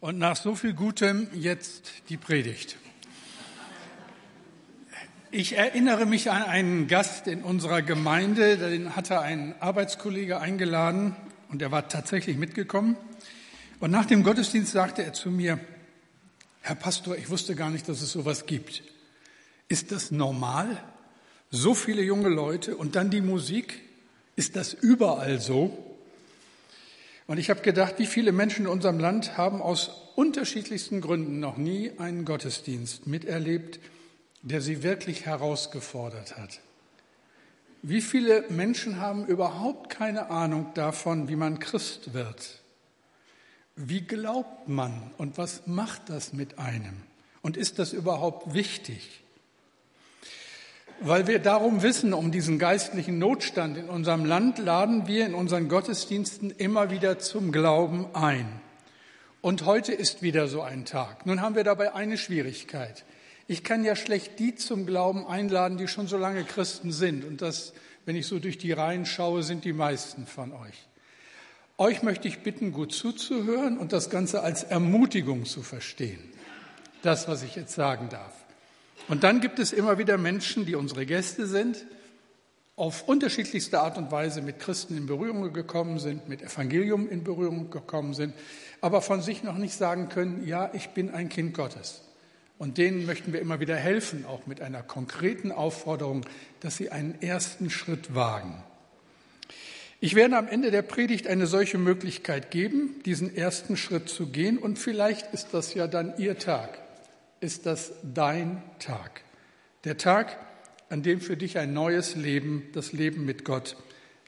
Und nach so viel Gutem jetzt die Predigt. Ich erinnere mich an einen Gast in unserer Gemeinde, den hatte ein Arbeitskollege eingeladen und er war tatsächlich mitgekommen. Und nach dem Gottesdienst sagte er zu mir, Herr Pastor, ich wusste gar nicht, dass es sowas gibt. Ist das normal? So viele junge Leute und dann die Musik? Ist das überall so? Und ich habe gedacht, wie viele Menschen in unserem Land haben aus unterschiedlichsten Gründen noch nie einen Gottesdienst miterlebt, der sie wirklich herausgefordert hat. Wie viele Menschen haben überhaupt keine Ahnung davon, wie man Christ wird? Wie glaubt man und was macht das mit einem? Und ist das überhaupt wichtig? Weil wir darum wissen, um diesen geistlichen Notstand in unserem Land, laden wir in unseren Gottesdiensten immer wieder zum Glauben ein. Und heute ist wieder so ein Tag. Nun haben wir dabei eine Schwierigkeit. Ich kann ja schlecht die zum Glauben einladen, die schon so lange Christen sind. Und das, wenn ich so durch die Reihen schaue, sind die meisten von euch. Euch möchte ich bitten, gut zuzuhören und das Ganze als Ermutigung zu verstehen. Das, was ich jetzt sagen darf. Und dann gibt es immer wieder Menschen, die unsere Gäste sind, auf unterschiedlichste Art und Weise mit Christen in Berührung gekommen sind, mit Evangelium in Berührung gekommen sind, aber von sich noch nicht sagen können, ja, ich bin ein Kind Gottes. Und denen möchten wir immer wieder helfen, auch mit einer konkreten Aufforderung, dass sie einen ersten Schritt wagen. Ich werde am Ende der Predigt eine solche Möglichkeit geben, diesen ersten Schritt zu gehen. Und vielleicht ist das ja dann Ihr Tag ist das dein Tag. Der Tag, an dem für dich ein neues Leben, das Leben mit Gott,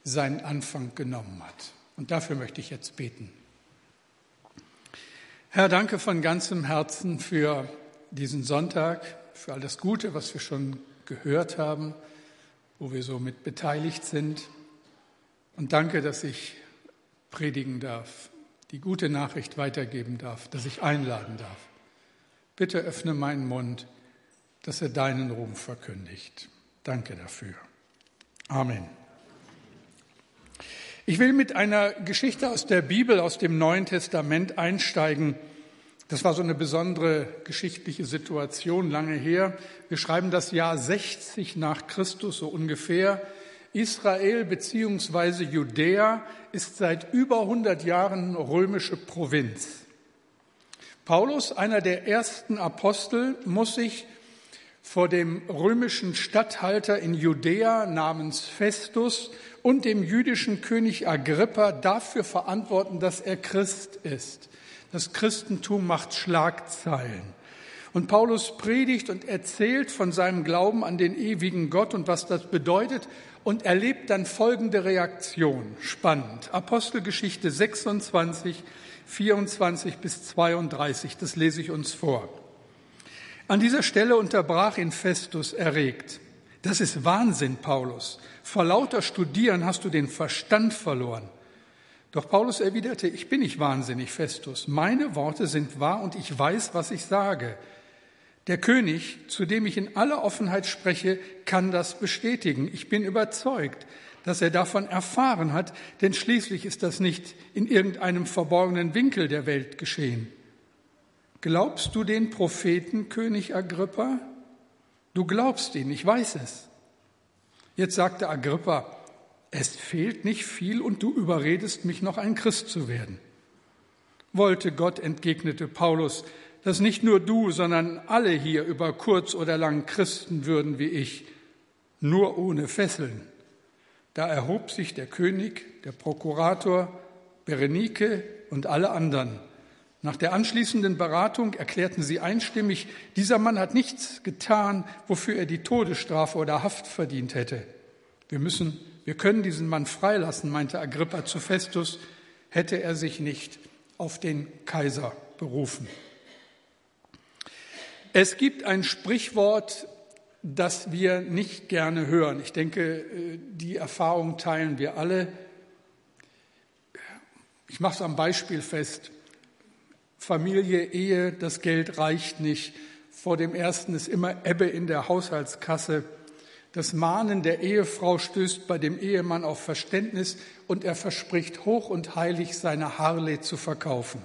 seinen Anfang genommen hat. Und dafür möchte ich jetzt beten. Herr, danke von ganzem Herzen für diesen Sonntag, für all das Gute, was wir schon gehört haben, wo wir so mit beteiligt sind. Und danke, dass ich predigen darf, die gute Nachricht weitergeben darf, dass ich einladen darf. Bitte öffne meinen Mund, dass er deinen Ruhm verkündigt. Danke dafür. Amen. Ich will mit einer Geschichte aus der Bibel, aus dem Neuen Testament einsteigen. Das war so eine besondere geschichtliche Situation lange her. Wir schreiben das Jahr 60 nach Christus so ungefähr. Israel bzw. Judäa ist seit über 100 Jahren römische Provinz. Paulus, einer der ersten Apostel, muss sich vor dem römischen Statthalter in Judäa namens Festus und dem jüdischen König Agrippa dafür verantworten, dass er Christ ist. Das Christentum macht Schlagzeilen. Und Paulus predigt und erzählt von seinem Glauben an den ewigen Gott und was das bedeutet und erlebt dann folgende Reaktion. Spannend. Apostelgeschichte 26, 24 bis 32. Das lese ich uns vor. An dieser Stelle unterbrach ihn Festus erregt. Das ist Wahnsinn, Paulus. Vor lauter Studieren hast du den Verstand verloren. Doch Paulus erwiderte, ich bin nicht wahnsinnig, Festus. Meine Worte sind wahr und ich weiß, was ich sage. Der König, zu dem ich in aller Offenheit spreche, kann das bestätigen. Ich bin überzeugt, dass er davon erfahren hat, denn schließlich ist das nicht in irgendeinem verborgenen Winkel der Welt geschehen. Glaubst du den Propheten, König Agrippa? Du glaubst ihn, ich weiß es. Jetzt sagte Agrippa, es fehlt nicht viel und du überredest mich noch ein Christ zu werden. Wollte Gott, entgegnete Paulus, dass nicht nur du, sondern alle hier über kurz oder lang Christen würden wie ich, nur ohne Fesseln. Da erhob sich der König, der Prokurator, Berenike und alle anderen. Nach der anschließenden Beratung erklärten sie einstimmig, dieser Mann hat nichts getan, wofür er die Todesstrafe oder Haft verdient hätte. Wir müssen, wir können diesen Mann freilassen, meinte Agrippa zu Festus, hätte er sich nicht auf den Kaiser berufen. Es gibt ein Sprichwort das wir nicht gerne hören. Ich denke, äh, die Erfahrung teilen wir alle. Ich mache es am Beispiel fest. Familie, Ehe, das Geld reicht nicht. Vor dem ersten ist immer Ebbe in der Haushaltskasse. Das Mahnen der Ehefrau stößt bei dem Ehemann auf Verständnis und er verspricht hoch und heilig, seine Harley zu verkaufen.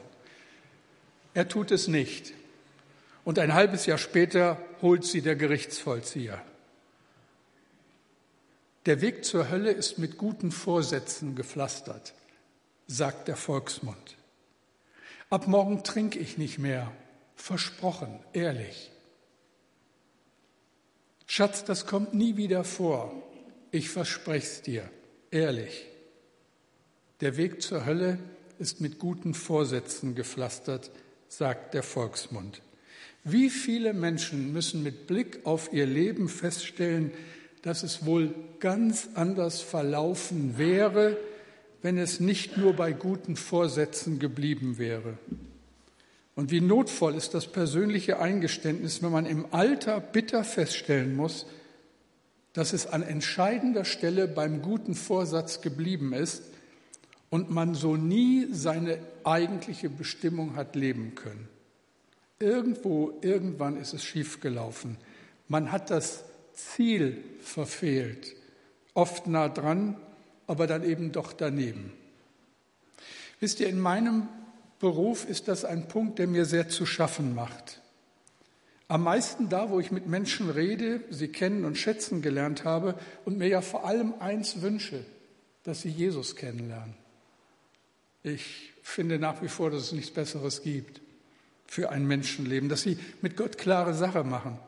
Er tut es nicht. Und ein halbes Jahr später holt sie der Gerichtsvollzieher. Der Weg zur Hölle ist mit guten Vorsätzen gepflastert, sagt der Volksmund. Ab morgen trinke ich nicht mehr, versprochen, ehrlich. Schatz, das kommt nie wieder vor, ich verspreche es dir, ehrlich. Der Weg zur Hölle ist mit guten Vorsätzen gepflastert, sagt der Volksmund. Wie viele Menschen müssen mit Blick auf ihr Leben feststellen, dass es wohl ganz anders verlaufen wäre, wenn es nicht nur bei guten Vorsätzen geblieben wäre. Und wie notvoll ist das persönliche Eingeständnis, wenn man im Alter bitter feststellen muss, dass es an entscheidender Stelle beim guten Vorsatz geblieben ist und man so nie seine eigentliche Bestimmung hat leben können. Irgendwo, irgendwann ist es schiefgelaufen. Man hat das Ziel verfehlt, oft nah dran, aber dann eben doch daneben. Wisst ihr, in meinem Beruf ist das ein Punkt, der mir sehr zu schaffen macht. Am meisten da, wo ich mit Menschen rede, sie kennen und schätzen gelernt habe und mir ja vor allem eins wünsche, dass sie Jesus kennenlernen. Ich finde nach wie vor, dass es nichts Besseres gibt für ein Menschenleben, dass sie mit Gott klare Sache machen.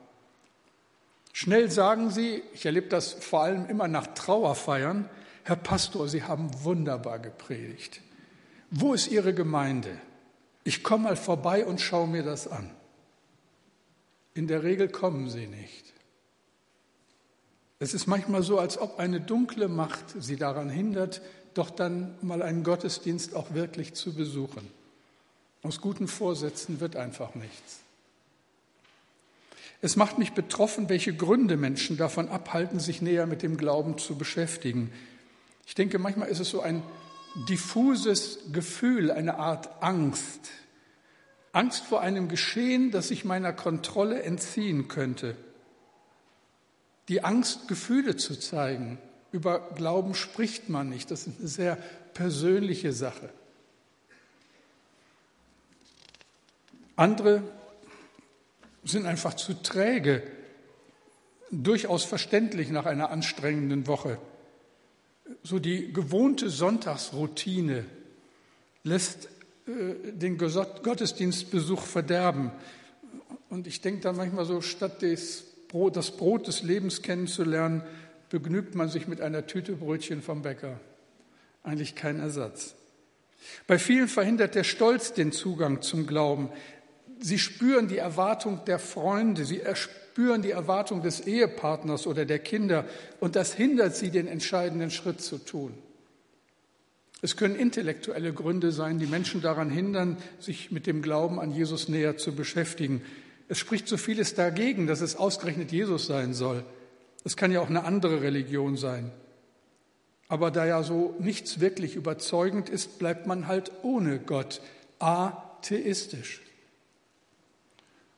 Schnell sagen sie, ich erlebe das vor allem immer nach Trauerfeiern, Herr Pastor, Sie haben wunderbar gepredigt. Wo ist Ihre Gemeinde? Ich komme mal vorbei und schaue mir das an. In der Regel kommen sie nicht. Es ist manchmal so, als ob eine dunkle Macht sie daran hindert, doch dann mal einen Gottesdienst auch wirklich zu besuchen. Aus guten Vorsätzen wird einfach nichts. Es macht mich betroffen, welche Gründe Menschen davon abhalten, sich näher mit dem Glauben zu beschäftigen. Ich denke, manchmal ist es so ein diffuses Gefühl, eine Art Angst. Angst vor einem Geschehen, das sich meiner Kontrolle entziehen könnte. Die Angst, Gefühle zu zeigen. Über Glauben spricht man nicht. Das ist eine sehr persönliche Sache. Andere sind einfach zu träge, durchaus verständlich nach einer anstrengenden Woche. So die gewohnte Sonntagsroutine lässt äh, den Gottesdienstbesuch verderben. Und ich denke dann manchmal so, statt das Brot, das Brot des Lebens kennenzulernen, begnügt man sich mit einer Tüte Brötchen vom Bäcker. Eigentlich kein Ersatz. Bei vielen verhindert der Stolz den Zugang zum Glauben. Sie spüren die Erwartung der Freunde, sie spüren die Erwartung des Ehepartners oder der Kinder und das hindert sie, den entscheidenden Schritt zu tun. Es können intellektuelle Gründe sein, die Menschen daran hindern, sich mit dem Glauben an Jesus näher zu beschäftigen. Es spricht so vieles dagegen, dass es ausgerechnet Jesus sein soll. Es kann ja auch eine andere Religion sein. Aber da ja so nichts wirklich überzeugend ist, bleibt man halt ohne Gott atheistisch.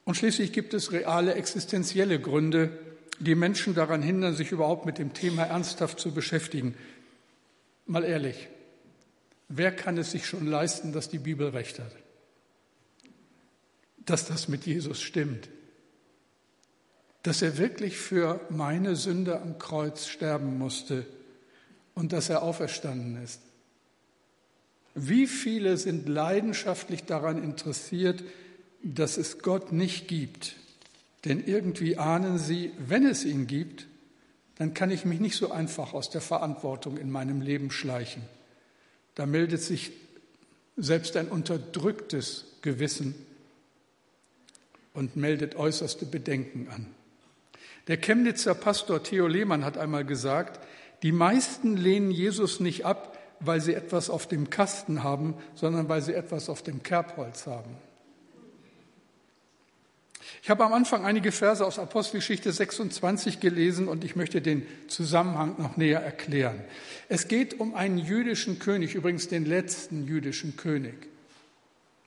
Und schließlich gibt es reale existenzielle Gründe, die Menschen daran hindern, sich überhaupt mit dem Thema ernsthaft zu beschäftigen. Mal ehrlich, wer kann es sich schon leisten, dass die Bibel recht hat? Dass das mit Jesus stimmt? Dass er wirklich für meine Sünde am Kreuz sterben musste und dass er auferstanden ist? Wie viele sind leidenschaftlich daran interessiert, dass es Gott nicht gibt. Denn irgendwie ahnen sie, wenn es ihn gibt, dann kann ich mich nicht so einfach aus der Verantwortung in meinem Leben schleichen. Da meldet sich selbst ein unterdrücktes Gewissen und meldet äußerste Bedenken an. Der Chemnitzer Pastor Theo Lehmann hat einmal gesagt, die meisten lehnen Jesus nicht ab, weil sie etwas auf dem Kasten haben, sondern weil sie etwas auf dem Kerbholz haben. Ich habe am Anfang einige Verse aus Apostelgeschichte 26 gelesen und ich möchte den Zusammenhang noch näher erklären. Es geht um einen jüdischen König, übrigens den letzten jüdischen König.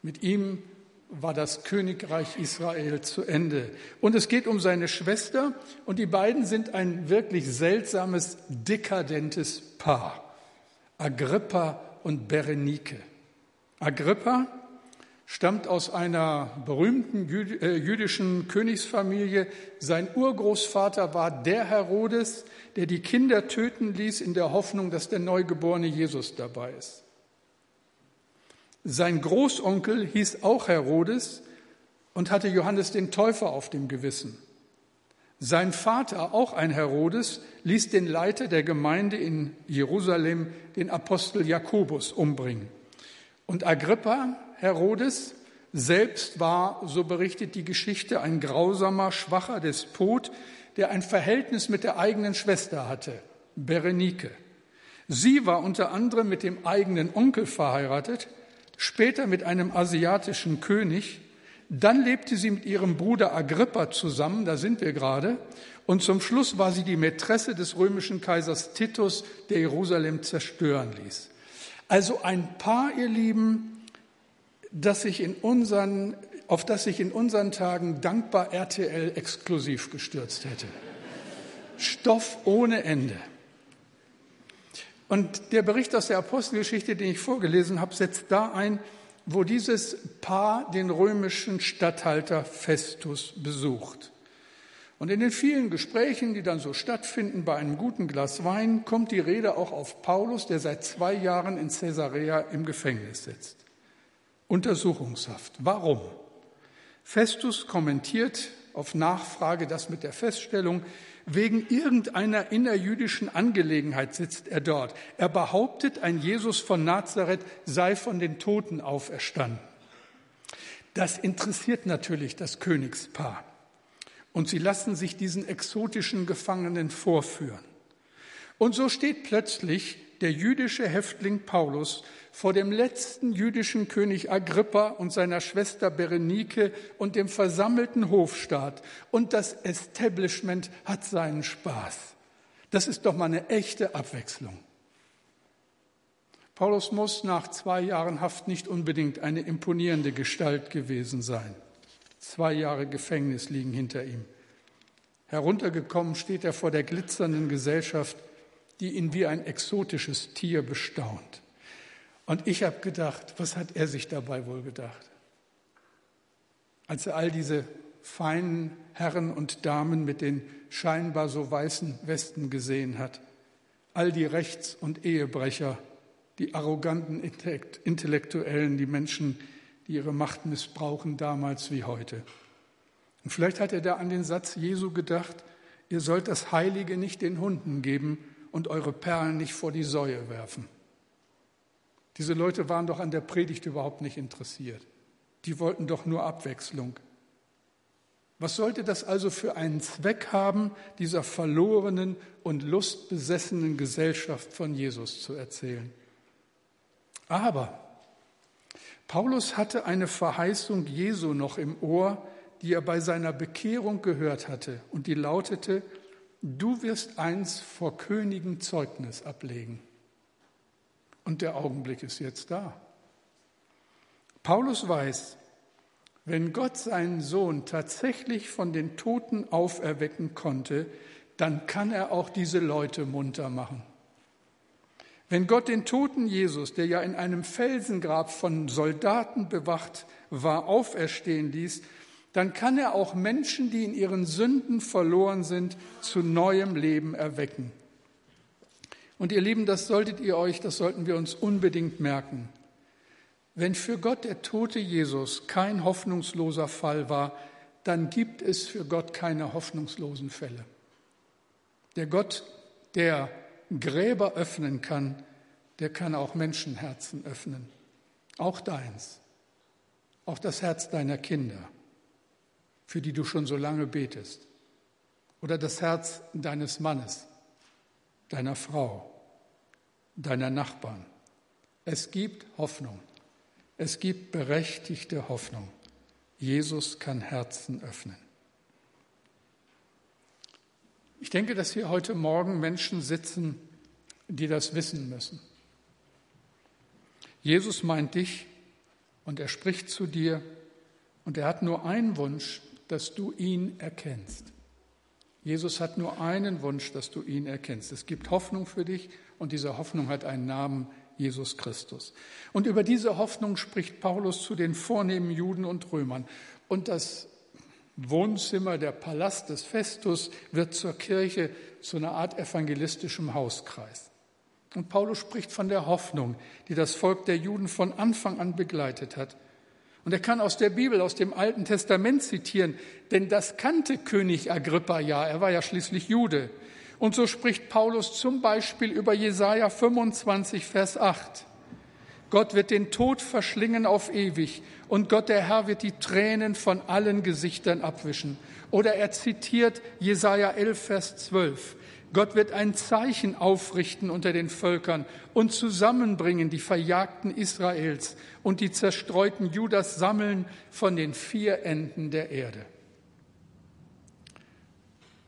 Mit ihm war das Königreich Israel zu Ende. Und es geht um seine Schwester und die beiden sind ein wirklich seltsames, dekadentes Paar. Agrippa und Berenike. Agrippa stammt aus einer berühmten äh, jüdischen Königsfamilie. Sein Urgroßvater war der Herodes, der die Kinder töten ließ in der Hoffnung, dass der neugeborene Jesus dabei ist. Sein Großonkel hieß auch Herodes und hatte Johannes den Täufer auf dem Gewissen. Sein Vater, auch ein Herodes, ließ den Leiter der Gemeinde in Jerusalem, den Apostel Jakobus, umbringen. Und Agrippa, Herodes, selbst war, so berichtet die Geschichte, ein grausamer, schwacher Despot, der ein Verhältnis mit der eigenen Schwester hatte, Berenike. Sie war unter anderem mit dem eigenen Onkel verheiratet, später mit einem asiatischen König. Dann lebte sie mit ihrem Bruder Agrippa zusammen, da sind wir gerade. Und zum Schluss war sie die Mätresse des römischen Kaisers Titus, der Jerusalem zerstören ließ. Also ein Paar, ihr Lieben, das sich in unseren, auf das sich in unseren Tagen dankbar RTL exklusiv gestürzt hätte. Stoff ohne Ende. Und der Bericht aus der Apostelgeschichte, den ich vorgelesen habe, setzt da ein, wo dieses Paar den römischen Statthalter Festus besucht. Und in den vielen Gesprächen, die dann so stattfinden bei einem guten Glas Wein, kommt die Rede auch auf Paulus, der seit zwei Jahren in Caesarea im Gefängnis sitzt. Untersuchungshaft. Warum? Festus kommentiert auf Nachfrage das mit der Feststellung, wegen irgendeiner innerjüdischen Angelegenheit sitzt er dort. Er behauptet, ein Jesus von Nazareth sei von den Toten auferstanden. Das interessiert natürlich das Königspaar. Und sie lassen sich diesen exotischen Gefangenen vorführen. Und so steht plötzlich der jüdische Häftling Paulus vor dem letzten jüdischen König Agrippa und seiner Schwester Berenike und dem versammelten Hofstaat. Und das Establishment hat seinen Spaß. Das ist doch mal eine echte Abwechslung. Paulus muss nach zwei Jahren Haft nicht unbedingt eine imponierende Gestalt gewesen sein. Zwei Jahre Gefängnis liegen hinter ihm. Heruntergekommen steht er vor der glitzernden Gesellschaft, die ihn wie ein exotisches Tier bestaunt. Und ich habe gedacht, was hat er sich dabei wohl gedacht? Als er all diese feinen Herren und Damen mit den scheinbar so weißen Westen gesehen hat, all die Rechts- und Ehebrecher, die arroganten Intellektuellen, die Menschen, die ihre Macht missbrauchen, damals wie heute. Und vielleicht hat er da an den Satz Jesu gedacht, ihr sollt das Heilige nicht den Hunden geben und eure Perlen nicht vor die Säue werfen. Diese Leute waren doch an der Predigt überhaupt nicht interessiert. Die wollten doch nur Abwechslung. Was sollte das also für einen Zweck haben, dieser verlorenen und lustbesessenen Gesellschaft von Jesus zu erzählen? Aber Paulus hatte eine Verheißung Jesu noch im Ohr, die er bei seiner Bekehrung gehört hatte, und die lautete, du wirst eins vor Königen Zeugnis ablegen. Und der Augenblick ist jetzt da. Paulus weiß, wenn Gott seinen Sohn tatsächlich von den Toten auferwecken konnte, dann kann er auch diese Leute munter machen. Wenn Gott den toten Jesus, der ja in einem Felsengrab von Soldaten bewacht war, auferstehen ließ, dann kann er auch Menschen, die in ihren Sünden verloren sind, zu neuem Leben erwecken. Und ihr Lieben, das solltet ihr euch, das sollten wir uns unbedingt merken. Wenn für Gott der tote Jesus kein hoffnungsloser Fall war, dann gibt es für Gott keine hoffnungslosen Fälle. Der Gott, der Gräber öffnen kann, der kann auch Menschenherzen öffnen. Auch deins. Auch das Herz deiner Kinder, für die du schon so lange betest. Oder das Herz deines Mannes, deiner Frau, deiner Nachbarn. Es gibt Hoffnung. Es gibt berechtigte Hoffnung. Jesus kann Herzen öffnen. Ich denke, dass hier heute Morgen Menschen sitzen, die das wissen müssen. Jesus meint dich und er spricht zu dir und er hat nur einen Wunsch, dass du ihn erkennst. Jesus hat nur einen Wunsch, dass du ihn erkennst. Es gibt Hoffnung für dich und diese Hoffnung hat einen Namen, Jesus Christus. Und über diese Hoffnung spricht Paulus zu den vornehmen Juden und Römern. Und das Wohnzimmer, der Palast des Festus wird zur Kirche, zu einer Art evangelistischem Hauskreis. Und Paulus spricht von der Hoffnung, die das Volk der Juden von Anfang an begleitet hat. Und er kann aus der Bibel, aus dem Alten Testament zitieren, denn das kannte König Agrippa ja, er war ja schließlich Jude. Und so spricht Paulus zum Beispiel über Jesaja 25, Vers 8. Gott wird den Tod verschlingen auf ewig und Gott der Herr wird die Tränen von allen Gesichtern abwischen. Oder er zitiert Jesaja 11, Vers 12. Gott wird ein Zeichen aufrichten unter den Völkern und zusammenbringen die Verjagten Israels und die zerstreuten Judas sammeln von den vier Enden der Erde.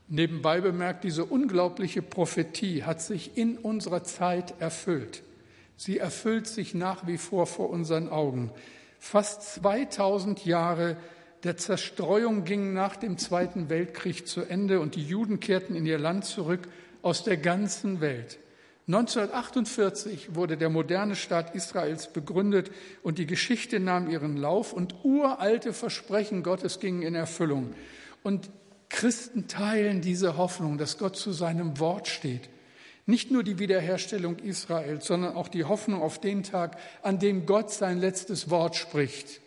Nebenbei bemerkt, diese unglaubliche Prophetie hat sich in unserer Zeit erfüllt. Sie erfüllt sich nach wie vor vor unseren Augen. Fast 2000 Jahre der Zerstreuung ging nach dem Zweiten Weltkrieg zu Ende und die Juden kehrten in ihr Land zurück aus der ganzen Welt. 1948 wurde der moderne Staat Israels begründet und die Geschichte nahm ihren Lauf und uralte Versprechen Gottes gingen in Erfüllung. Und Christen teilen diese Hoffnung, dass Gott zu seinem Wort steht. Nicht nur die Wiederherstellung Israels, sondern auch die Hoffnung auf den Tag, an dem Gott sein letztes Wort spricht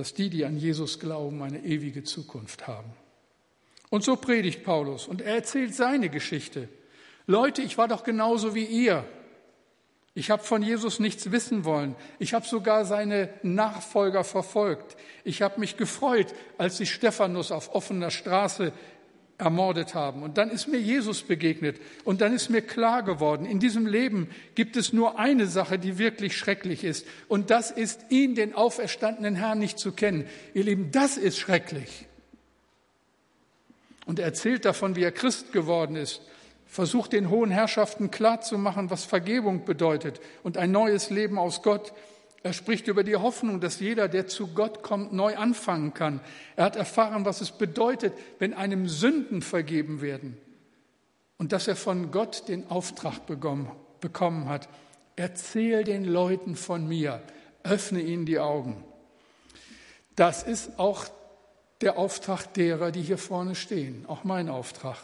dass die, die an Jesus glauben, eine ewige Zukunft haben. Und so predigt Paulus und er erzählt seine Geschichte. Leute, ich war doch genauso wie ihr. Ich habe von Jesus nichts wissen wollen. Ich habe sogar seine Nachfolger verfolgt. Ich habe mich gefreut, als sie Stephanus auf offener Straße ermordet haben. Und dann ist mir Jesus begegnet und dann ist mir klar geworden, in diesem Leben gibt es nur eine Sache, die wirklich schrecklich ist. Und das ist, ihn, den auferstandenen Herrn, nicht zu kennen. Ihr Lieben, das ist schrecklich. Und er erzählt davon, wie er Christ geworden ist, versucht den hohen Herrschaften klarzumachen, was Vergebung bedeutet und ein neues Leben aus Gott. Er spricht über die Hoffnung, dass jeder, der zu Gott kommt, neu anfangen kann. Er hat erfahren, was es bedeutet, wenn einem Sünden vergeben werden. Und dass er von Gott den Auftrag bekommen hat. Erzähl den Leuten von mir, öffne ihnen die Augen. Das ist auch der Auftrag derer, die hier vorne stehen, auch mein Auftrag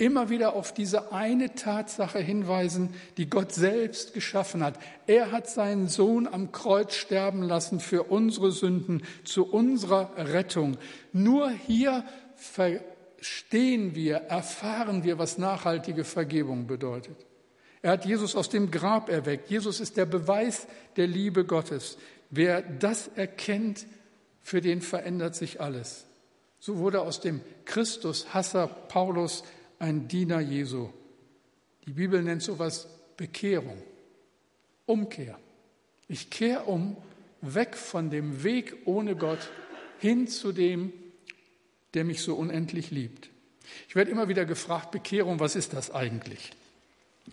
immer wieder auf diese eine Tatsache hinweisen, die Gott selbst geschaffen hat. Er hat seinen Sohn am Kreuz sterben lassen für unsere Sünden, zu unserer Rettung. Nur hier verstehen wir, erfahren wir, was nachhaltige Vergebung bedeutet. Er hat Jesus aus dem Grab erweckt. Jesus ist der Beweis der Liebe Gottes. Wer das erkennt, für den verändert sich alles. So wurde aus dem Christus-Hasser Paulus ein Diener Jesu. Die Bibel nennt sowas Bekehrung, Umkehr. Ich kehre um, weg von dem Weg ohne Gott hin zu dem, der mich so unendlich liebt. Ich werde immer wieder gefragt, Bekehrung, was ist das eigentlich?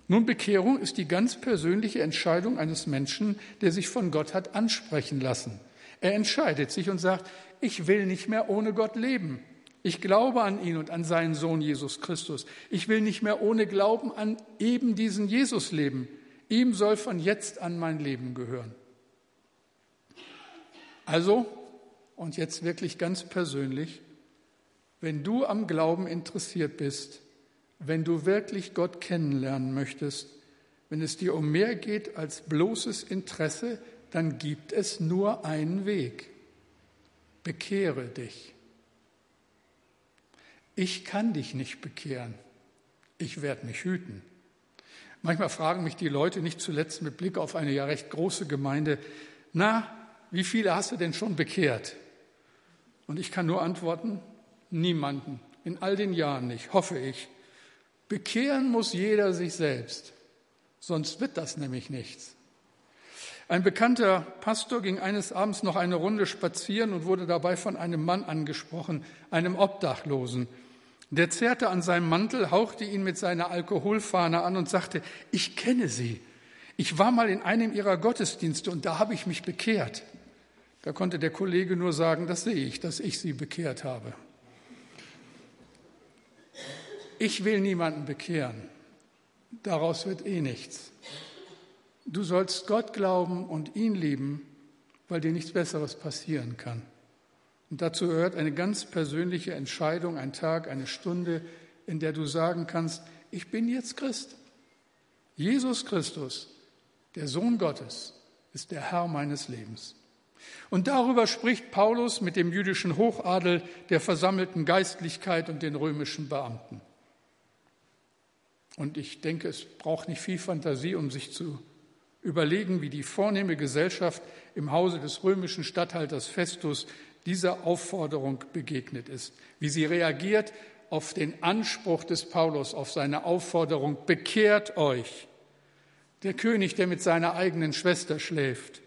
Nun, Bekehrung ist die ganz persönliche Entscheidung eines Menschen, der sich von Gott hat ansprechen lassen. Er entscheidet sich und sagt, ich will nicht mehr ohne Gott leben. Ich glaube an ihn und an seinen Sohn Jesus Christus. Ich will nicht mehr ohne Glauben an eben diesen Jesus leben. Ihm soll von jetzt an mein Leben gehören. Also, und jetzt wirklich ganz persönlich, wenn du am Glauben interessiert bist, wenn du wirklich Gott kennenlernen möchtest, wenn es dir um mehr geht als bloßes Interesse, dann gibt es nur einen Weg. Bekehre dich. Ich kann dich nicht bekehren. Ich werde mich hüten. Manchmal fragen mich die Leute, nicht zuletzt mit Blick auf eine ja recht große Gemeinde, na, wie viele hast du denn schon bekehrt? Und ich kann nur antworten, niemanden, in all den Jahren nicht, hoffe ich. Bekehren muss jeder sich selbst, sonst wird das nämlich nichts. Ein bekannter Pastor ging eines Abends noch eine Runde spazieren und wurde dabei von einem Mann angesprochen, einem Obdachlosen. Der zerrte an seinem Mantel, hauchte ihn mit seiner Alkoholfahne an und sagte, ich kenne Sie. Ich war mal in einem Ihrer Gottesdienste und da habe ich mich bekehrt. Da konnte der Kollege nur sagen, das sehe ich, dass ich Sie bekehrt habe. Ich will niemanden bekehren. daraus wird eh nichts. Du sollst Gott glauben und ihn lieben, weil dir nichts Besseres passieren kann. Und dazu gehört eine ganz persönliche Entscheidung, ein Tag, eine Stunde, in der du sagen kannst, ich bin jetzt Christ. Jesus Christus, der Sohn Gottes, ist der Herr meines Lebens. Und darüber spricht Paulus mit dem jüdischen Hochadel, der versammelten Geistlichkeit und den römischen Beamten. Und ich denke, es braucht nicht viel Fantasie, um sich zu überlegen, wie die vornehme Gesellschaft im Hause des römischen Statthalters Festus dieser Aufforderung begegnet ist, wie sie reagiert auf den Anspruch des Paulus, auf seine Aufforderung, bekehrt euch. Der König, der mit seiner eigenen Schwester schläft,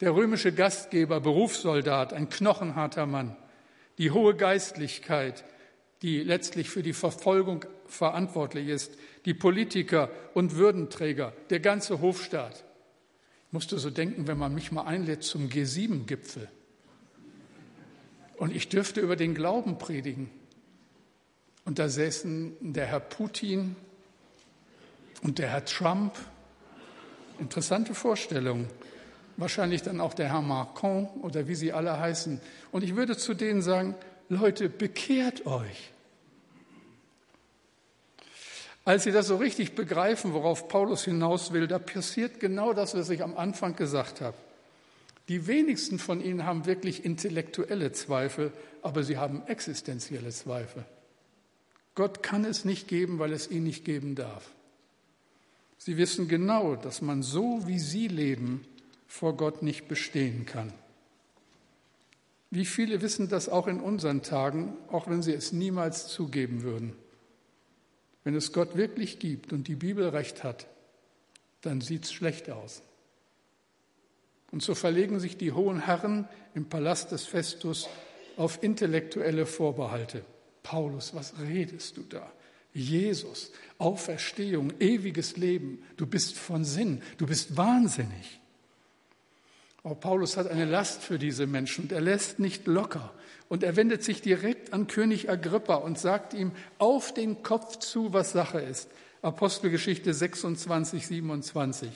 der römische Gastgeber, Berufssoldat, ein knochenharter Mann, die hohe Geistlichkeit, die letztlich für die Verfolgung verantwortlich ist, die Politiker und Würdenträger, der ganze Hofstaat. Ich musste so denken, wenn man mich mal einlädt zum G7-Gipfel und ich dürfte über den Glauben predigen. Und da säßen der Herr Putin und der Herr Trump. Interessante Vorstellung. Wahrscheinlich dann auch der Herr Macron oder wie sie alle heißen. Und ich würde zu denen sagen, Leute, bekehrt euch. Als sie das so richtig begreifen, worauf Paulus hinaus will, da passiert genau das, was ich am Anfang gesagt habe. Die wenigsten von ihnen haben wirklich intellektuelle Zweifel, aber sie haben existenzielle Zweifel. Gott kann es nicht geben, weil es ihn nicht geben darf. Sie wissen genau, dass man so, wie sie leben, vor Gott nicht bestehen kann. Wie viele wissen das auch in unseren Tagen, auch wenn sie es niemals zugeben würden? Wenn es Gott wirklich gibt und die Bibel recht hat, dann sieht es schlecht aus. Und so verlegen sich die hohen Herren im Palast des Festus auf intellektuelle Vorbehalte. Paulus, was redest du da? Jesus, Auferstehung, ewiges Leben, du bist von Sinn, du bist wahnsinnig. Aber Paulus hat eine Last für diese Menschen und er lässt nicht locker. Und er wendet sich direkt an König Agrippa und sagt ihm auf den Kopf zu, was Sache ist. Apostelgeschichte 26, 27.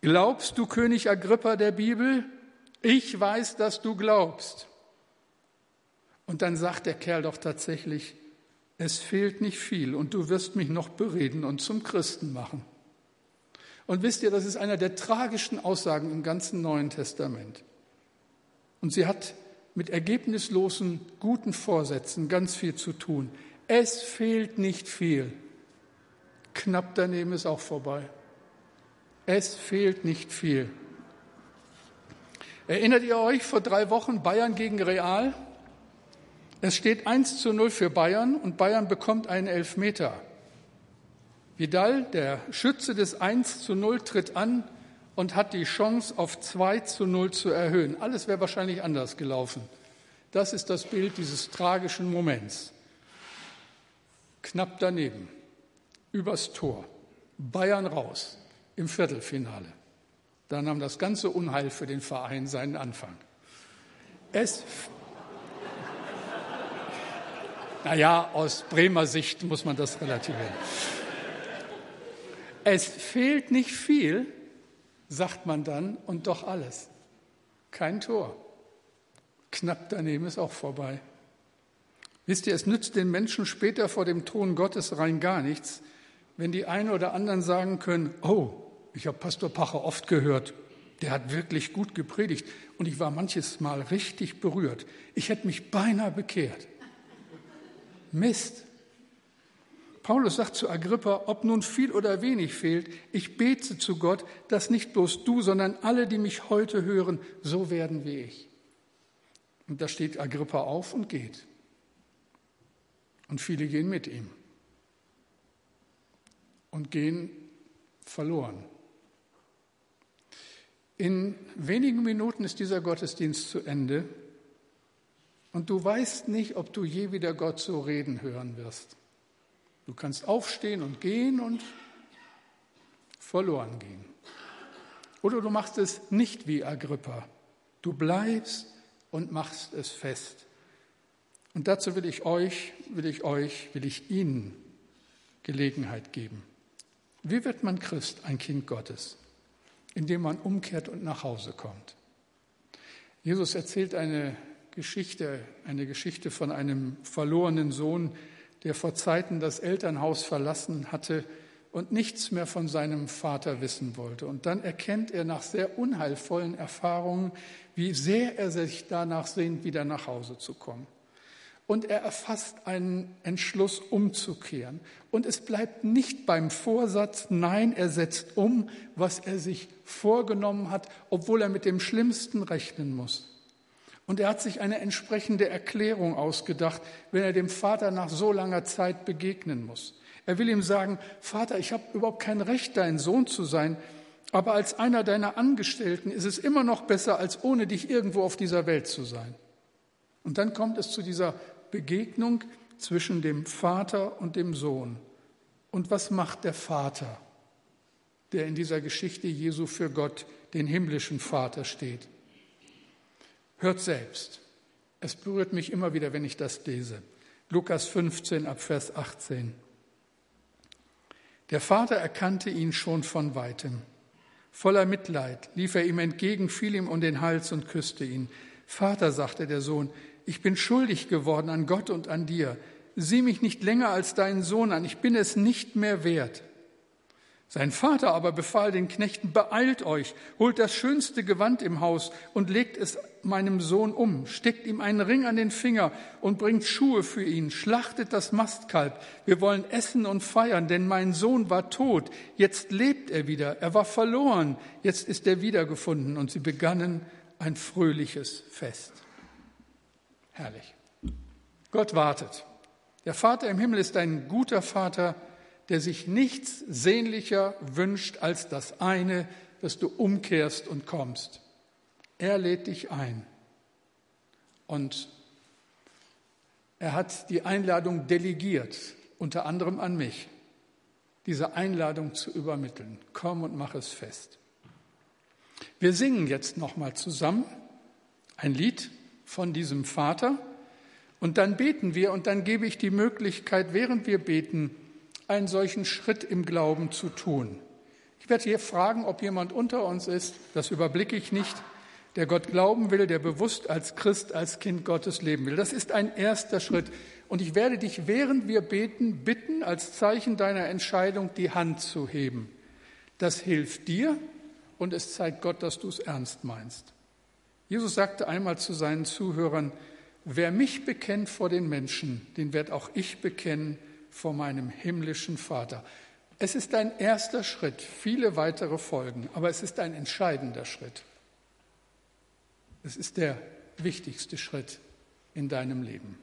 Glaubst du, König Agrippa der Bibel? Ich weiß, dass du glaubst. Und dann sagt der Kerl doch tatsächlich, es fehlt nicht viel und du wirst mich noch bereden und zum Christen machen. Und wisst ihr, das ist einer der tragischen Aussagen im ganzen Neuen Testament. Und sie hat mit ergebnislosen, guten Vorsätzen ganz viel zu tun. Es fehlt nicht viel. Knapp daneben ist auch vorbei. Es fehlt nicht viel. Erinnert ihr euch vor drei Wochen Bayern gegen Real? Es steht 1 zu 0 für Bayern und Bayern bekommt einen Elfmeter. Vidal, der Schütze des 1 zu 0, tritt an und hat die Chance, auf 2 zu 0 zu erhöhen. Alles wäre wahrscheinlich anders gelaufen. Das ist das Bild dieses tragischen Moments. Knapp daneben, übers Tor, Bayern raus im Viertelfinale. Da nahm das ganze Unheil für den Verein seinen Anfang. Es, naja, aus Bremer Sicht muss man das relativieren. Es fehlt nicht viel, sagt man dann, und doch alles. Kein Tor. Knapp daneben ist auch vorbei. Wisst ihr, es nützt den Menschen später vor dem Thron Gottes rein gar nichts, wenn die einen oder anderen sagen können, oh, ich habe Pastor Pacher oft gehört, der hat wirklich gut gepredigt und ich war manches Mal richtig berührt. Ich hätte mich beinahe bekehrt. Mist. Paulus sagt zu Agrippa, ob nun viel oder wenig fehlt, ich bete zu Gott, dass nicht bloß du, sondern alle, die mich heute hören, so werden wie ich. Und da steht Agrippa auf und geht. Und viele gehen mit ihm und gehen verloren. In wenigen Minuten ist dieser Gottesdienst zu Ende und du weißt nicht, ob du je wieder Gott so reden hören wirst. Du kannst aufstehen und gehen und verloren gehen. Oder du machst es nicht wie Agrippa. Du bleibst und machst es fest. Und dazu will ich euch, will ich euch, will ich Ihnen Gelegenheit geben. Wie wird man Christ, ein Kind Gottes? Indem man umkehrt und nach Hause kommt. Jesus erzählt eine Geschichte, eine Geschichte von einem verlorenen Sohn, der vor Zeiten das Elternhaus verlassen hatte und nichts mehr von seinem Vater wissen wollte. Und dann erkennt er nach sehr unheilvollen Erfahrungen, wie sehr er sich danach sehnt, wieder nach Hause zu kommen und er erfasst einen Entschluss umzukehren. Und es bleibt nicht beim Vorsatz, nein, er setzt um, was er sich vorgenommen hat, obwohl er mit dem Schlimmsten rechnen muss. Und er hat sich eine entsprechende Erklärung ausgedacht, wenn er dem Vater nach so langer Zeit begegnen muss. Er will ihm sagen, Vater, ich habe überhaupt kein Recht, dein Sohn zu sein, aber als einer deiner Angestellten ist es immer noch besser, als ohne dich irgendwo auf dieser Welt zu sein. Und dann kommt es zu dieser Begegnung zwischen dem Vater und dem Sohn. Und was macht der Vater, der in dieser Geschichte Jesu für Gott, den himmlischen Vater, steht? Hört selbst. Es berührt mich immer wieder, wenn ich das lese. Lukas 15 ab Vers 18. Der Vater erkannte ihn schon von weitem. Voller Mitleid lief er ihm entgegen, fiel ihm um den Hals und küsste ihn. Vater, sagte der Sohn, ich bin schuldig geworden an Gott und an dir. Sieh mich nicht länger als deinen Sohn an, ich bin es nicht mehr wert. Sein Vater aber befahl den Knechten, beeilt euch, holt das schönste Gewand im Haus und legt es meinem Sohn um, steckt ihm einen Ring an den Finger und bringt Schuhe für ihn, schlachtet das Mastkalb. Wir wollen essen und feiern, denn mein Sohn war tot, jetzt lebt er wieder, er war verloren, jetzt ist er wiedergefunden. Und sie begannen ein fröhliches Fest. Herrlich. Gott wartet. Der Vater im Himmel ist ein guter Vater, der sich nichts sehnlicher wünscht als das eine, dass du umkehrst und kommst. Er lädt dich ein. Und er hat die Einladung delegiert, unter anderem an mich, diese Einladung zu übermitteln. Komm und mach es fest. Wir singen jetzt nochmal zusammen ein Lied von diesem Vater. Und dann beten wir und dann gebe ich die Möglichkeit, während wir beten, einen solchen Schritt im Glauben zu tun. Ich werde hier fragen, ob jemand unter uns ist, das überblicke ich nicht, der Gott glauben will, der bewusst als Christ, als Kind Gottes leben will. Das ist ein erster Schritt. Und ich werde dich, während wir beten, bitten, als Zeichen deiner Entscheidung die Hand zu heben. Das hilft dir und es zeigt Gott, dass du es ernst meinst. Jesus sagte einmal zu seinen Zuhörern, wer mich bekennt vor den Menschen, den werde auch ich bekennen vor meinem himmlischen Vater. Es ist ein erster Schritt, viele weitere folgen, aber es ist ein entscheidender Schritt. Es ist der wichtigste Schritt in deinem Leben.